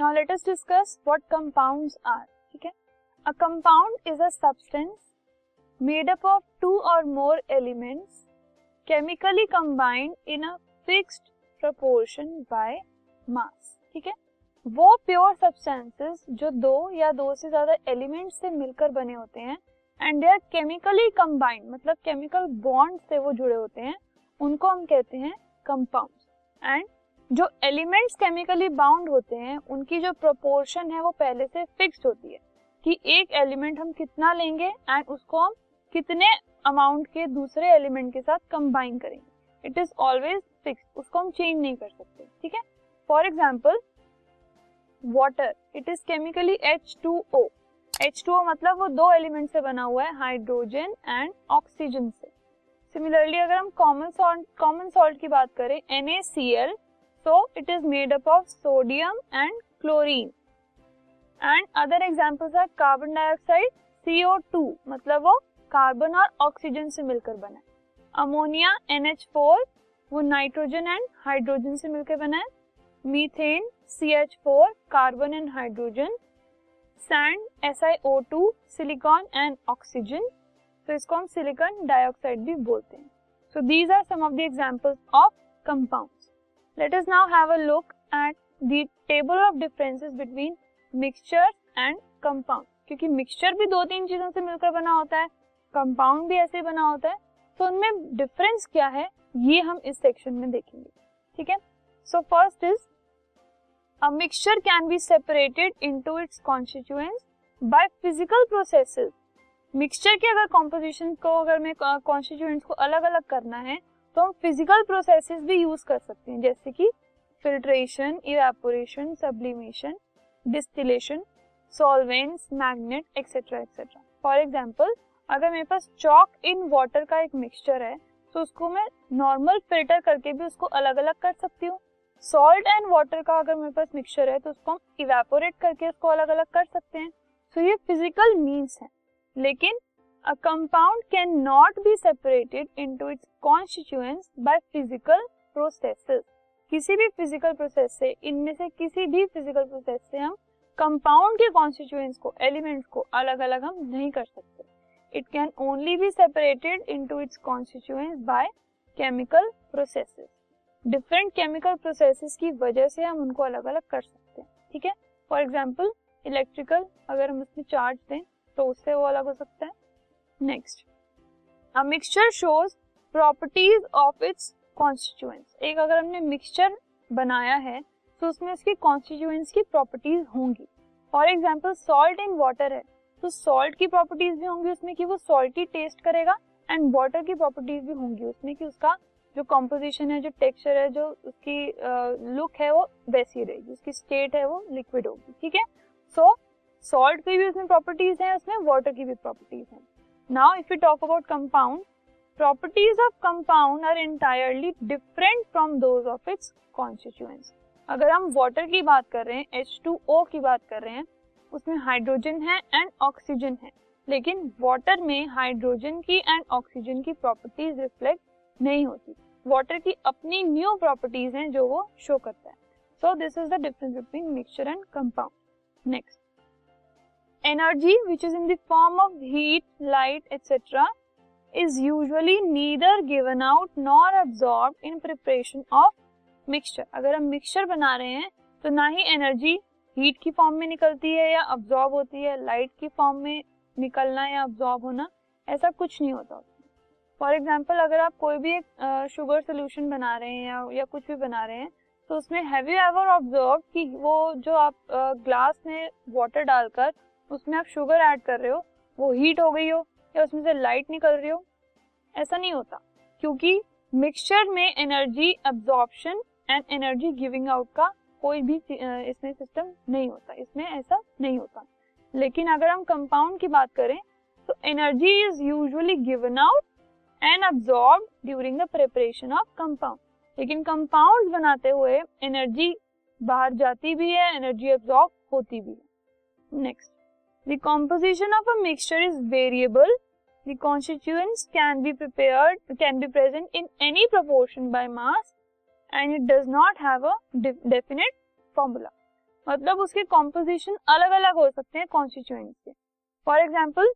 Now let us discuss what compounds are ठीक है? A compound is a substance made up of two or more elements chemically combined in a fixed proportion by mass ठीक है? वो pure substances जो दो या दो से ज़्यादा एलिमेंट्स से मिलकर बने होते हैं and they are chemically combined मतलब केमिकल बॉन्ड से वो जुड़े होते हैं, उनको हम कहते हैं कंपाउंड्स एंड जो एलिमेंट्स केमिकली बाउंड होते हैं, उनकी जो प्रोपोर्शन है वो पहले से फिक्स्ड होती है कि एक एलिमेंट हम कितना लेंगे एंड उसको हम कितने अमाउंट के दूसरे एलिमेंट के साथ कंबाइन करेंगे। इट इज़ ऑलवेज फिक्स उसको हम चेंज नहीं कर सकते, ठीक है? For example water it is chemically H two O H two O मतलब वो दो एलिमेंट से बना हुआ है हाइड्रोजन एंड ऑक्सीजन से। सिमिलरली अगर हम कॉमन सॉल्ट कॉमन सॉल्ट की बात करें NaCl so it is made up of sodium and chlorine and other examples are carbon dioxide CO2 मतलब वो कार्बन और ऑक्सीजन से मिलकर बना है। अमोनिया NH4 वो नाइट्रोजन एंड हाइड्रोजन से मिलकर बना है। Methane CH4 carbon and hydrogen sand SiO2 silicon and oxygen तो इसको हम सिलिकॉन डाइऑक्साइड भी बोलते हैं। So these are some of the examples of compounds let us now have a look at the table of differences between mixture and compound क्योंकि mixture भी दो तीन चीज़ों से मिलकर बना होता है कंपाउंड भी ऐसे बना होता है तो उनमें डिफरेंस क्या है, ये हम इस सेक्शन में देखेंगे। ठीक है? So first is a mixture can be separated into its constituents by physical processes mixture के अगर कॉम्पोजिशन को, अगर मैं कॉन्स्टिट्यूएंट्स को अलग अलग करना है तो हम फ़िज़िकल प्रोसेसेस भी यूज़ कर सकते हैं, जैसे कि filtration evaporation sublimation distillation solvents magnet etcetera etcetera for example अगर मेरे पास चॉक इन वाटर का एक मिक्सचर है तो उसको मैं नॉर्मल फ़िल्टर करके भी उसको अलग अलग कर सकती हूँ। सॉल्ट एंड वाटर का अगर मेरे पास मिक्सचर है तो उसको हम इवेपोरेट करके उसको अलग अलग कर सकते हैं। सो so, ये फ़िज़िकल मीन्स है। लेकिन A can not be separated into its constituents by physical processes. किसी भी फ़िज़िकल प्रोसेस से, इनमें से किसी भी फ़िज़िकल प्रोसेस से हम कंपाउंड के कॉन्स्टिट्यूएंट्स को एलिमेंट्स को अलग अलग हम नहीं कर सकते। It can only be separated into its constituents by chemical processes different chemical processes की वजह से हम उनको अलग अलग कर सकते हैं, ठीक है? फॉर एग्ज़ाम्पल इलेक्ट्रिकल अगर हम उसमें चार्ज दें तो उससे वो अलग हो सकता है। Next a mixture shows properties of its constituents एक अगर हमने मिक्सचर बनाया है तो उसमें उसकी कॉन्स्टिट्यूएंट्स की प्रॉपर्टीज़ होंगी। For example salt in water है। तो सॉल्ट की प्रॉपर्टीज़ भी होंगी उसमें कि वो सॉल्टी टेस्ट करेगा एंड वाटर की प्रॉपर्टीज़ भी होंगी उसमें कि उसका जो कॉम्पोजिशन है जो टेक्सचर है जो उसकी लुक uh, है वो वैसी रहेगी। उसकी स्टेट है वो लिक्विड होगी। ठीक है? सो सॉल्ट की भी उसमें प्रॉपर्टीज़ है उसमें वाटर की भी प्रॉपर्टीज़ है। Now, if we talk about compound, properties of compound are entirely different from those of its constituents. अगर हम वाटर की बात कर रहे हैं H2O की बात कर रहे हैं उसमें हाइड्रोजन है एंड ऑक्सीजन है. लेकिन वाटर में हाइड्रोजन की एंड ऑक्सीजन की प्रॉपर्टीज़ रिफ्लेक्ट नहीं होती. वाटर की अपनी न्यू प्रॉपर्टीज़ हैं जो वो शो करता है. So this is the difference between mixture and compound next energy which is in the form of heat, light, is usually neither given out nor absorbed in preparation of mixture. अगर हम mixture बना रहे हैं तो ना ही energy heat की form में निकलती है या अब्जॉर्ब होती है लाइट की फॉर्म में निकलना या अब्जॉर्ब होना ऐसा कुछ नहीं होता फॉर एग्ज़ाम्पल अगर आप कोई भी एक शुगर सोल्यूशन बना रहे हैं या, या कुछ भी बना रहे हैं तो उसमें हैव एवर ऑब्ज़र्व कि वो जो आप ग्लास में वाटर डालकर उसमें आप शुगर ऐड कर रहे हो, वो हीट हो गई हो, या उसमें से लाइट निकल रही हो, ऐसा नहीं होता। क्योंकि मिक्सचर में energy absorption and energy giving out का कोई भी इसमें सिस्टम नहीं होता, इसमें ऐसा नहीं होता। लेकिन अगर हम कंपाउंड की बात करें तो energy is usually given out and absorb during the preparation of compound लेकिन कंपाउंड बनाते हुए एनर्जी बाहर जाती भी है एनर्जी एब्जॉर्ब होती भी है। Next The composition of a mixture is variable. The constituents can be prepared, can be present in any proportion by mass and it does not have a definite formula. मतलब उसके composition अलग अलग हो सकते हैं कॉन्स्टिट्यूएंट से for example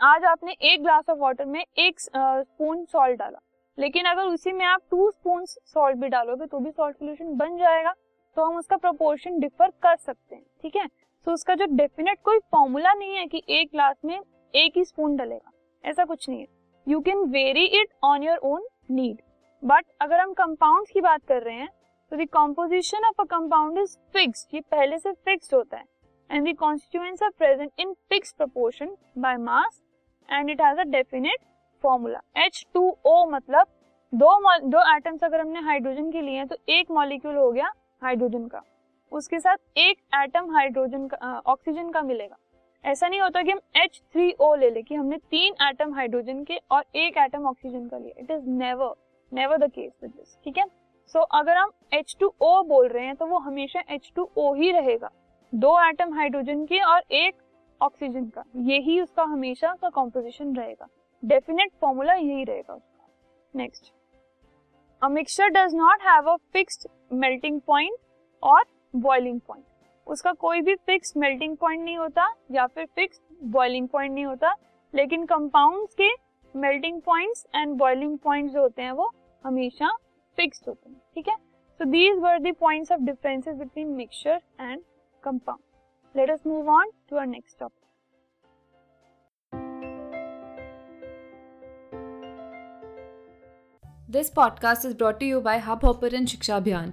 आज आपने एक ग्लास ऑफ़ वाटर में एक स्पून सॉल्ट डाला लेकिन अगर उसी में आप टू स्पून सॉल्ट भी डालोगे तो भी सॉल्ट सोल्यूशन बन जाएगा तो हम उसका प्रोपोर्शन डिफर कर सकते हैं ठीक है तो उसका जो डेफिनेट कोई फॉर्मूला नहीं है कि एक ग्लास में एक ही स्पून डलेगा, ऐसा कुछ नहीं है। You can vary it on your own need but अगर हम कंपाउंड्स की बात कर रहे हैं तो the composition of a compound is fix ये पहले से फिक्स्ड होता है। And the are present in fix proportion by mass and it has a definite formula H2O मतलब दो दो एटम्स अगर हमने हाइड्रोजन के लिए हैं तो एक मॉलिक्यूल हो गया हाइड्रोजन का। उसके साथ एक एटम हाइड्रोजन का ऑक्सीजन का मिलेगा। ऐसा नहीं होता कि हम H3O ले ले कि हमने तीन एटम हाइड्रोजन के और एक एटम ऑक्सीजन का लिया। It is never never the case with this ठीक है? सो so, अगर हम H2O बोल रहे हैं तो वो हमेशा H2O ही रहेगा। दो एटम हाइड्रोजन के और एक ऑक्सीजन का। यही उसका हमेशा का कॉम्पोजिशन रहेगा। डेफिनेट फॉर्मूला यही रहेगा उसका। Next a mixture does not have a fixed melting point और बॉइलिंग पॉइंट उसका कोई भी फिक्स मेल्टिंग पॉइंट नहीं होता या फिर फिक्स बॉइलिंग पॉइंट नहीं होता, लेकिन कंपाउंड्स के melting points and boiling points जो होते हैं वो हमेशा फिक्स्ड होते हैं, ठीक है? So these were the points of differences between mixture and compound let us move on to our next topic this podcast is brought you by hub hopper शिक्षा अभियान